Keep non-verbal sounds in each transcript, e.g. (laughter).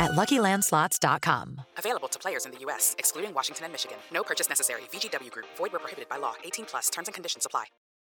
at LuckyLandSlots.com. Available to players in the U.S., excluding Washington and Michigan. No purchase necessary. VGW Group. Void where prohibited by law. 18 plus. Terms and conditions apply.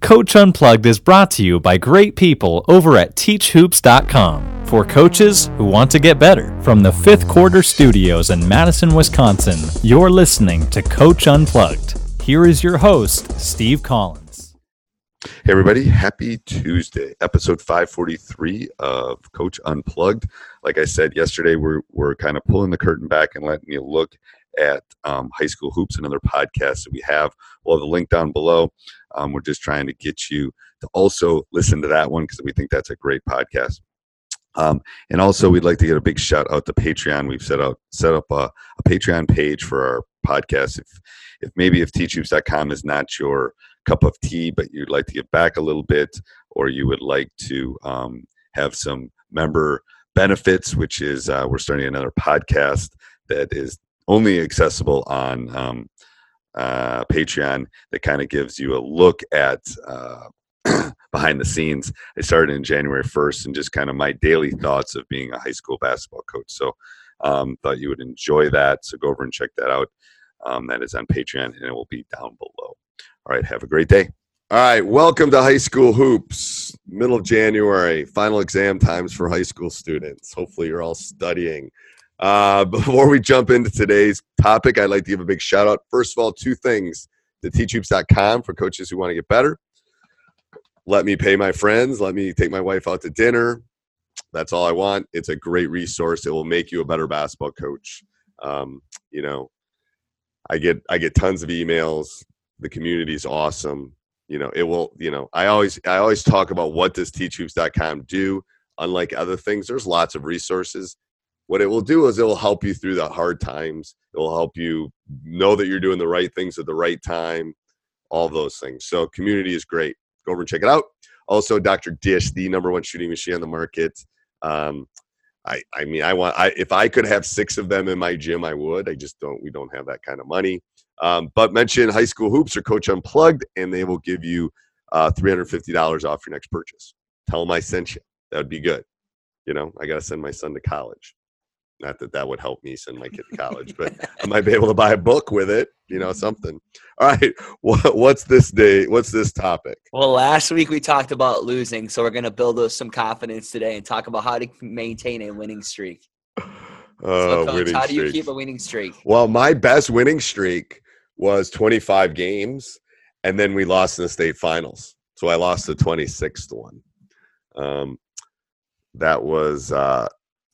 Coach Unplugged is brought to you by great people over at TeachHoops.com for coaches who want to get better. From the fifth quarter studios in Madison, Wisconsin, you're listening to Coach Unplugged. Here is your host, Steve Collins. Hey, everybody. Happy Tuesday, episode 543 of Coach Unplugged. Like I said yesterday, we're, we're kind of pulling the curtain back and letting you look at um, High School Hoops and other podcasts that we have. We'll have the link down below. Um, we're just trying to get you to also listen to that one because we think that's a great podcast. Um, and also, we'd like to get a big shout out to Patreon. We've set out set up a, a Patreon page for our podcast. If if maybe if teachhoops.com is not your cup of tea, but you'd like to give back a little bit, or you would like to um, have some member benefits, which is uh, we're starting another podcast that is only accessible on um, uh, Patreon that kind of gives you a look at uh, (clears throat) behind the scenes. I started in January 1st and just kind of my daily thoughts of being a high school basketball coach. So um, thought you would enjoy that. So go over and check that out. Um, that is on Patreon and it will be down below. All right, have a great day. All right, welcome to High School Hoops. Middle of January, final exam times for high school students. Hopefully, you're all studying. Uh, (laughs) before we jump into today's topic, I'd like to give a big shout out. First of all, two things to teachhoops.com for coaches who want to get better. Let me pay my friends. Let me take my wife out to dinner. That's all I want. It's a great resource. It will make you a better basketball coach. Um, you know, I get I get tons of emails the community is awesome. You know it will you know i always i always talk about what does teachhoops.com do. Unlike other things there's lots of resources. What it will do is it will help you through the hard times. It will help you know that you're doing the right things at the right time all those things. So community is great. Go over and check it out. Also dr dish the number one shooting machine on the market. Um, I, I mean, I want, I, if I could have six of them in my gym, I would. I just don't, we don't have that kind of money. Um, but mention High School Hoops or Coach Unplugged, and they will give you uh, $350 off your next purchase. Tell them I sent you. That would be good. You know, I got to send my son to college. Not that that would help me send my kid to college, but I might be able to buy a book with it, you know, something. All right. (laughs) What, what's this day? What's this topic? Well, last week we talked about losing. So we're going to build us some confidence today and talk about how to maintain a winning streak. Oh, so, Coach, how do you keep a winning streak? Well, my best winning streak was 25 games, and then we lost in the state finals. So I lost the 26th one. Um, that was uh,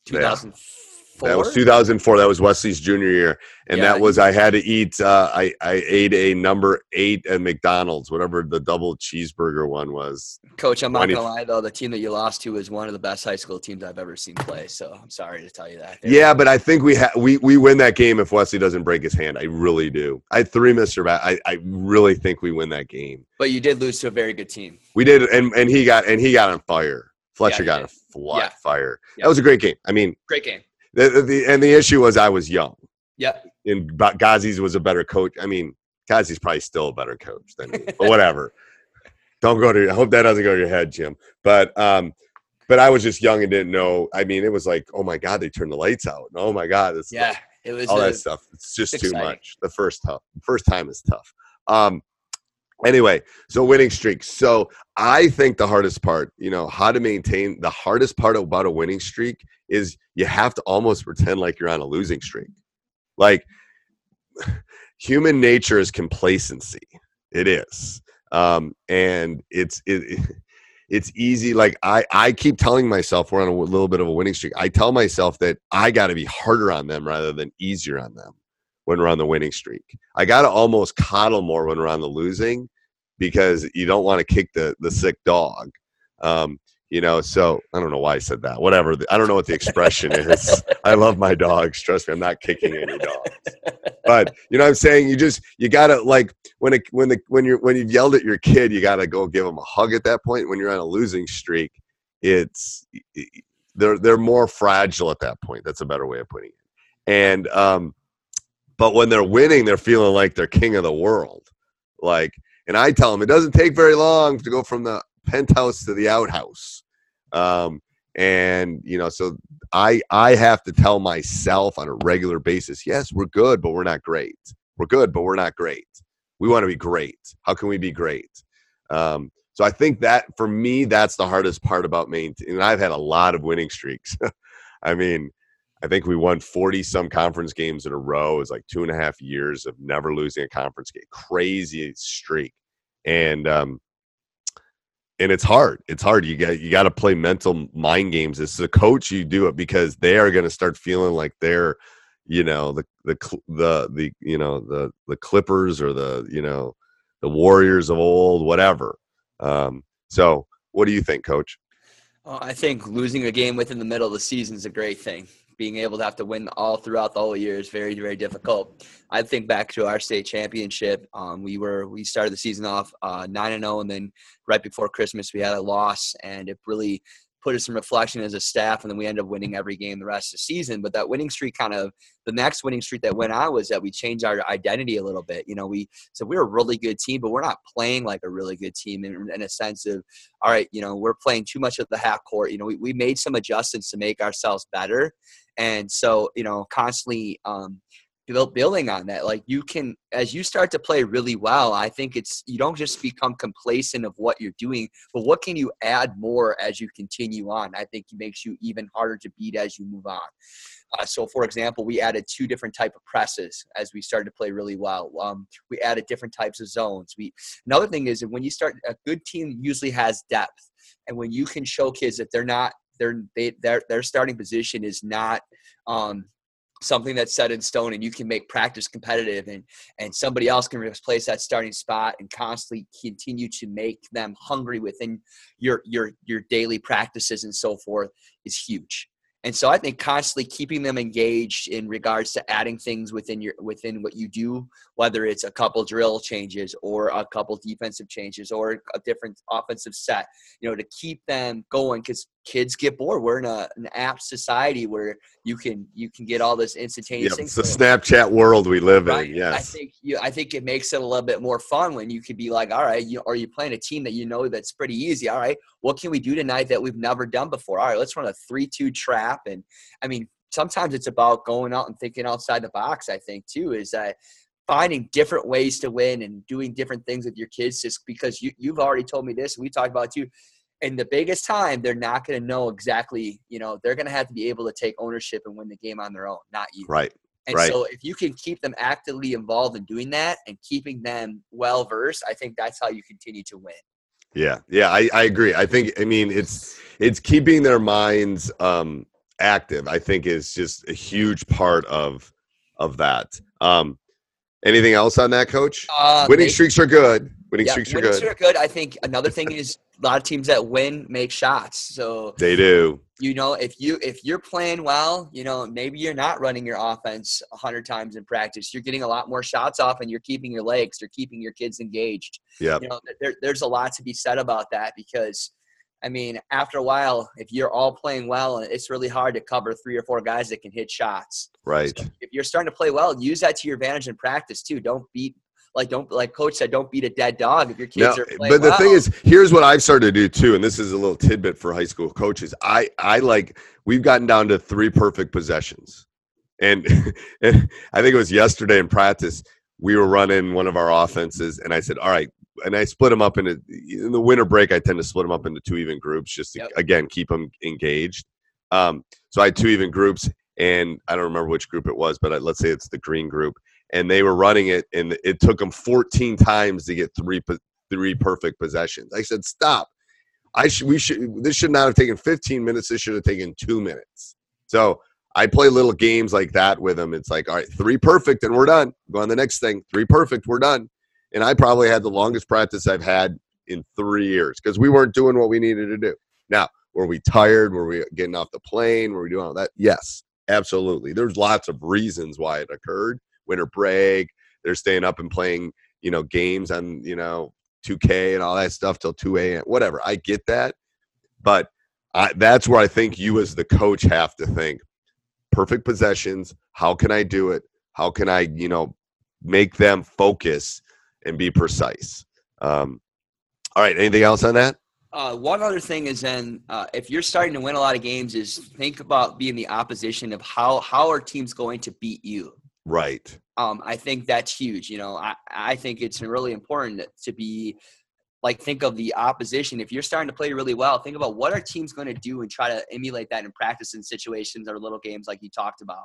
2004. That was 2004. That was Wesley's junior year, and yeah, that was I had to eat. Uh, I I ate a number eight at McDonald's, whatever the double cheeseburger one was. Coach, I'm 20. not gonna lie though, the team that you lost to was one of the best high school teams I've ever seen play. So I'm sorry to tell you that. Yeah, but I think we ha- we we win that game if Wesley doesn't break his hand. I really do. I had three Mister Bat. I I really think we win that game. But you did lose to a very good team. We did, and and he got and he got on fire. Fletcher yeah, got on flat yeah. fire. That was a great game. I mean, great game. The, the, and the issue was I was young. Yeah. And Gazis was a better coach. I mean, Kazi's probably still a better coach than me, but whatever. (laughs) Don't go to. I hope that doesn't go to your head, Jim. But um, but I was just young and didn't know. I mean, it was like, oh my god, they turned the lights out. Oh my god, it's Yeah, it was all a- that stuff. It's just it's too much. The first tough, first time is tough. Um, anyway, so winning streak. So I think the hardest part, you know, how to maintain the hardest part about a winning streak is you have to almost pretend like you're on a losing streak. Like (sighs) human nature is complacency. It is, um, and it's it. (laughs) It's easy. Like I, I keep telling myself we're on a little bit of a winning streak. I tell myself that I got to be harder on them rather than easier on them when we're on the winning streak. I got to almost coddle more when we're on the losing because you don't want to kick the the sick dog. Um, you know, so I don't know why I said that. Whatever. I don't know what the expression (laughs) is. I love my dogs. Trust me, I'm not kicking any dogs. But you know what I'm saying? You just you gotta like when it when the when you're when you've yelled at your kid, you gotta go give them a hug at that point. When you're on a losing streak, it's they're they're more fragile at that point. That's a better way of putting it. And um, but when they're winning, they're feeling like they're king of the world. Like, and I tell them it doesn't take very long to go from the penthouse to the outhouse. Um, and you know, so I I have to tell myself on a regular basis, yes, we're good, but we're not great. We're good, but we're not great. We want to be great. How can we be great? Um, so I think that for me, that's the hardest part about maintaining. And I've had a lot of winning streaks. (laughs) I mean, I think we won 40 some conference games in a row. It was like two and a half years of never losing a conference game. Crazy streak. And um and it's hard. It's hard. You got you got to play mental mind games. As a coach, you do it because they are going to start feeling like they're, you know, the the the the you know the the Clippers or the you know the Warriors of old, whatever. Um, so, what do you think, Coach? Oh, I think losing a game within the middle of the season is a great thing. Being able to have to win all throughout the whole year is very, very difficult. I think back to our state championship. Um, we were we started the season off uh, nine and zero, and then right before Christmas we had a loss, and it really put us in reflection as a staff. And then we ended up winning every game the rest of the season. But that winning streak kind of the next winning streak that went on was that we changed our identity a little bit. You know, we said we're a really good team, but we're not playing like a really good team in, in a sense of all right, you know, we're playing too much at the half court. You know, we, we made some adjustments to make ourselves better. And so, you know, constantly um, build, building on that. Like you can, as you start to play really well, I think it's, you don't just become complacent of what you're doing, but what can you add more as you continue on? I think it makes you even harder to beat as you move on. Uh, so, for example, we added two different type of presses as we started to play really well. Um, we added different types of zones. We another thing is that when you start, a good team usually has depth, and when you can show kids that they're not their they, their their starting position is not um, something that's set in stone, and you can make practice competitive, and and somebody else can replace that starting spot and constantly continue to make them hungry within your your your daily practices and so forth is huge. And so I think constantly keeping them engaged in regards to adding things within your within what you do, whether it's a couple drill changes or a couple defensive changes or a different offensive set, you know, to keep them going because kids get bored. We're in a, an app society where you can you can get all this instantaneous. it's the. Snapchat world we live Right. in. I think you. I think it makes it a little bit more fun when you could be like, all right, you are you playing a team that you know that's pretty easy. All right, what can we do tonight that we've never done before? All right, let's run a three-two trap. And I mean, sometimes it's about going out and thinking outside the box. I think too is that finding different ways to win and doing different things with your kids. Just because you you've already told me this, and we talked about it too. In the biggest time, they're not going to know exactly. You know, they're going to have to be able to take ownership and win the game on their own, not you. Right. And Right. so if you can keep them actively involved in doing that and keeping them well versed, I think that's how you continue to win. Yeah, yeah, I, I agree. I think I mean it's it's keeping their minds um active, I think is just a huge part of of that. Um anything else on that, coach? Uh, Winning make- streaks are good. Winning yeah, streaks are winning good. streaks are good. I think another thing (laughs) is a lot of teams that win make shots. So They do. you know if you if you're playing well, you know maybe you're not running your offense a hundred times in practice. You're getting a lot more shots off, and you're keeping your legs. You're keeping your kids engaged. Yeah. you know there, there's a lot to be said about that because i mean after a while if you're all playing well it's really hard to cover three or four guys that can hit shots Right. So if you're starting to play well use that to your advantage in practice too don't beat like don't like coach said, don't beat a dead dog if your kids No, are playing but the thing is, here's what I've started to do too, and this is a little tidbit for high school coaches. I I like we've gotten down to three perfect possessions, and (laughs) and I think it was yesterday in practice we were running one of our offenses, and I said, all right, and I split them up into in the winter break. I tend to split them up into two even groups, just to Yep. again keep them engaged. Um, so I had two even groups, and I don't remember which group it was, but I, let's say it's the green group, and they were running it, and it took them 14 times to get three three perfect possessions. I said, stop. I should we should this should not have taken 15 minutes. This should have taken two minutes. So I play little games like that with them. It's like, all right, three perfect and we're done. Go on the next thing. Three perfect, we're done. And I probably had the longest practice I've had in three years because we weren't doing what we needed to do. Now, were we tired? Were we getting off the plane? Were we doing all that? Yes, absolutely. There's lots of reasons why it occurred. Winter break, they're staying up and playing, you know, games on, you know, 2K and all that stuff till 2 a.m. Whatever. I get that. But I, that's where I think you as the coach have to think perfect possessions. How can I do it? How can I, you know, make them focus and be precise? Um, all right. Anything else on that? Uh, one other thing is then uh, if you're starting to win a lot of games, is think about being the opposition of how how are teams going to beat you. Right. Um, I think that's huge. You know, I, I think it's really important to be like think of the opposition. If you're starting to play really well, think about what are teams going to do and try to emulate that in practice in situations or little games like you talked about.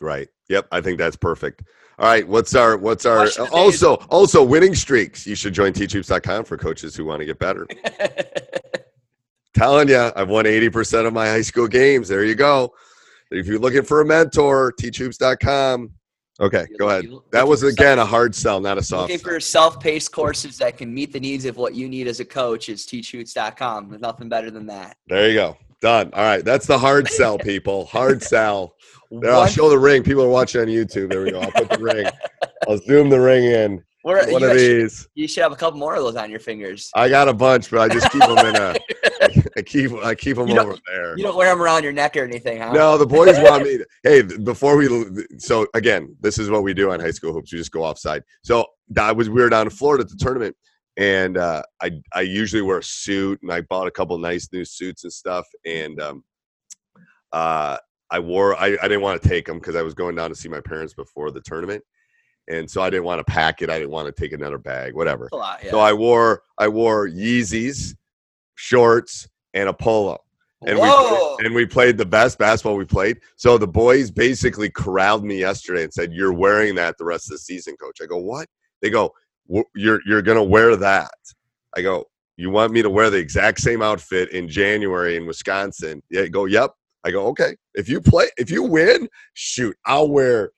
Right. Yep. I think that's perfect. All right. What's our what's our Question of the day is- also also winning streaks? You should join teachhoops.com for coaches who want to get better. (laughs) Telling you, I've won 80% of my high school games. There you go. If you're looking for a mentor, teachhoops.com. Okay, go ahead. That was again a hard sell, not a soft Looking for self-paced courses that can meet the needs of what you need as a coach is teachhoops.com. There's nothing better than that. There you go. Done. All right. That's the hard (laughs) sell, people. Hard sell. There, I'll show the ring. People are watching on YouTube. There we go. I'll put the ring. (laughs) I'll zoom the ring in. We're- One of should- these. You should have a couple more of those on your fingers. I got a bunch, but I just keep them in a. (laughs) I keep I keep them over there. You don't wear them around your neck or anything, huh? No, the boys want me. To, hey, before we. So again, this is what we do on high school hoops. We just go offside. So I was we were down in Florida at the tournament, and uh, I I usually wear a suit, and I bought a couple nice new suits and stuff, and um, uh, I wore. I I didn't want to take them because I was going down to see my parents before the tournament, and so I didn't want to pack it. I didn't want to take another bag, whatever. Lot, yeah. So I wore I wore Yeezys, shorts, and a polo. And Whoa! we and we played the best basketball we played. So the boys basically corralled me yesterday and said, "You're wearing that the rest of the season, coach." I go, "What?" They go, "W- "You're you're gonna wear that." I go, "You want me to wear the exact same outfit in January in Wisconsin?" Yeah, go, "Yep." I go, "Okay. If you play, if you win, shoot, I'll wear,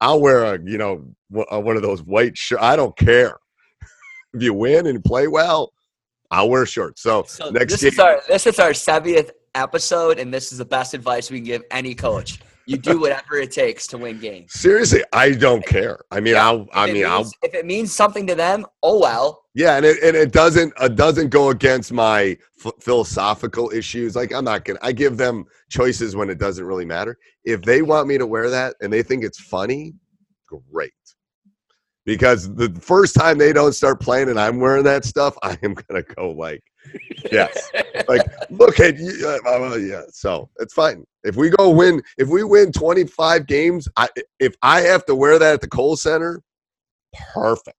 I'll wear a you know one of those white shirts. I don't care. (laughs) if you win and play well, I'll wear shorts." So, So next this game, is our this is our 70th episode, and this is the best advice we can give any coach. You do whatever it takes to win games. seriously, I don't care. I mean, Yeah, I'll, I mean, I'll, if it means something to them, oh well. Yeah, and it and it doesn't it doesn't go against my ph philosophical issues. Like I'm not gonna. I give them choices when it doesn't really matter. If they want me to wear that and they think it's funny, great. Because the first time they don't start playing and I'm wearing that stuff, (laughs) I am gonna go like, yes, like look at you. uh, uh, yeah, so it's fine. If we go win, if we win 25 games, I if I have to wear that at the Kohl Center, perfect.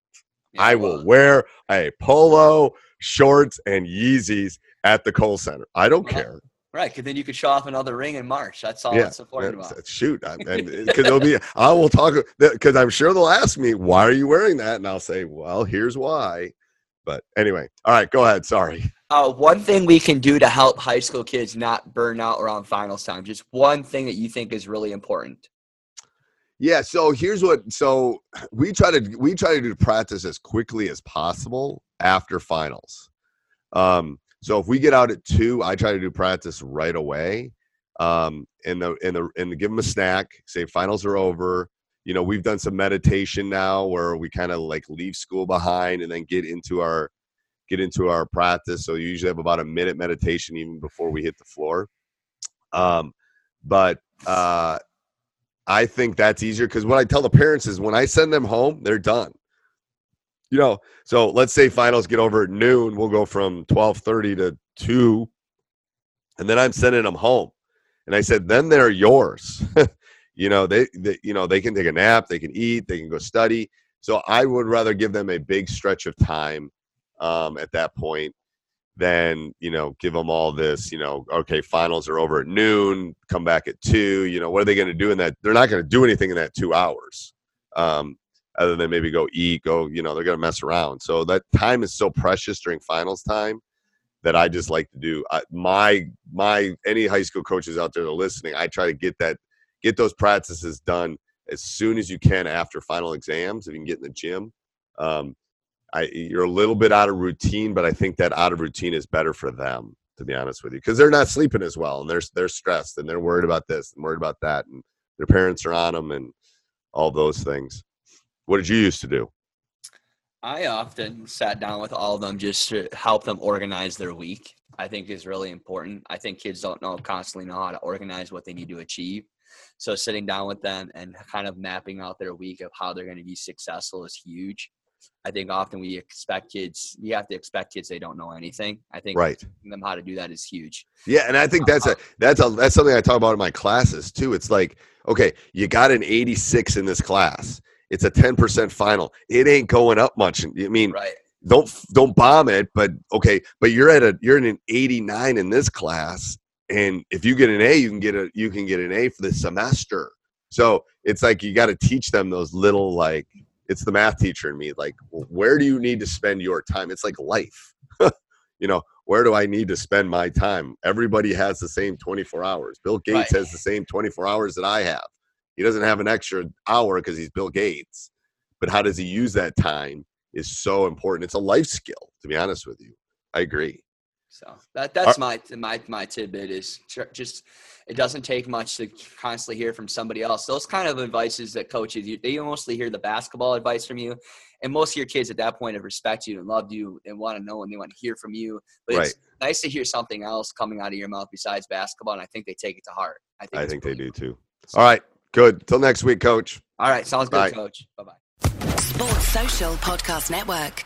I will wear a polo, shorts, and Yeezys at the Kohl Center. I don't Well, care. Right, because then you could show off another ring in March. That's all Yeah, that's important That's- about. Shoot, I- and because it'll be, I will talk because I'm sure they'll ask me why are you wearing that, and I'll say, well, here's why. But anyway, all right, go ahead. Sorry. Uh, one thing we can do to help high school kids not burn out around finals time. Just one thing that you think is really important. Yeah. So here's what. So (clears throat) we try to we try to do practice as quickly as possible after finals. Um, so if we get out at two, I try to do practice right away. Um, and the and the and give them a snack. Say finals are over. You know, we've done some meditation now where we kind of like leave school behind and then get into our get into our practice. So you usually have about a minute meditation even before we hit the floor. Um, but uh, I think that's easier because what I tell the parents is when I send them home, they're done. you know, so let's say finals get over at noon. We'll go from twelve thirty to two, and then I'm sending them home. And I said, then they're yours. (laughs) you know, they, they, you know, they can take a nap, they can eat, they can go study. So I would rather give them a big stretch of time um, at that point than you know give them all this. You know, okay, finals are over at noon. Come back at two. You know, what are they going to do in that? They're not going to do anything in that two hours. Um, other than maybe go eat, go, you know, they're going to mess around. So that time is so precious during finals time that I just like to do. I, my my any high school coaches out there that are listening, I try to get that get those practices done as soon as you can after final exams. If you can get in the gym, um, I you're a little bit out of routine, but I think that out of routine is better for them to be honest with you because they're not sleeping as well and they're they're stressed and they're worried about this and worried about that and their parents are on them and all those things. What did you used to do? I often sat down with all of them just to help them organize their week. I think is really important. I think kids don't know constantly know how to organize what they need to achieve. So sitting down with them and kind of mapping out their week of how they're going to be successful is huge. I think often we expect kids, you have to expect kids they don't know anything. I think right. them how to do that is huge. Yeah, and I think that's a that's a that's something I talk about in my classes too. It's like, okay, you got an 86 in this class it's a 10% final. It ain't going up much. I mean, right. don't don't bomb it, but okay, but you're at a you're in an 89 in this class and if you get an A, you can get a you can get an A for the semester. So, it's like you got to teach them those little like it's the math teacher in me like where do you need to spend your time? It's like life. (laughs) you know, where do I need to spend my time? Everybody has the same 24 hours. Bill Gates right. has the same 24 hours that I have. He doesn't have an extra hour because he's Bill Gates. But how does he use that time is so important. It's a life skill, to be honest with you. I agree. So that that's my my my tidbit is just it doesn't take much to constantly hear from somebody else. Those kind of advices that coaches you they mostly hear the basketball advice from you, and most of your kids at that point have respect you and loved you and want to know and they want to hear from you. But right. it's nice to hear something else coming out of your mouth besides basketball, and I think they take it to heart. I think I think they do too. All right, Good. Till next week, Coach. All right. Sounds good, Coach. Bye bye. Sports Social Podcast Network.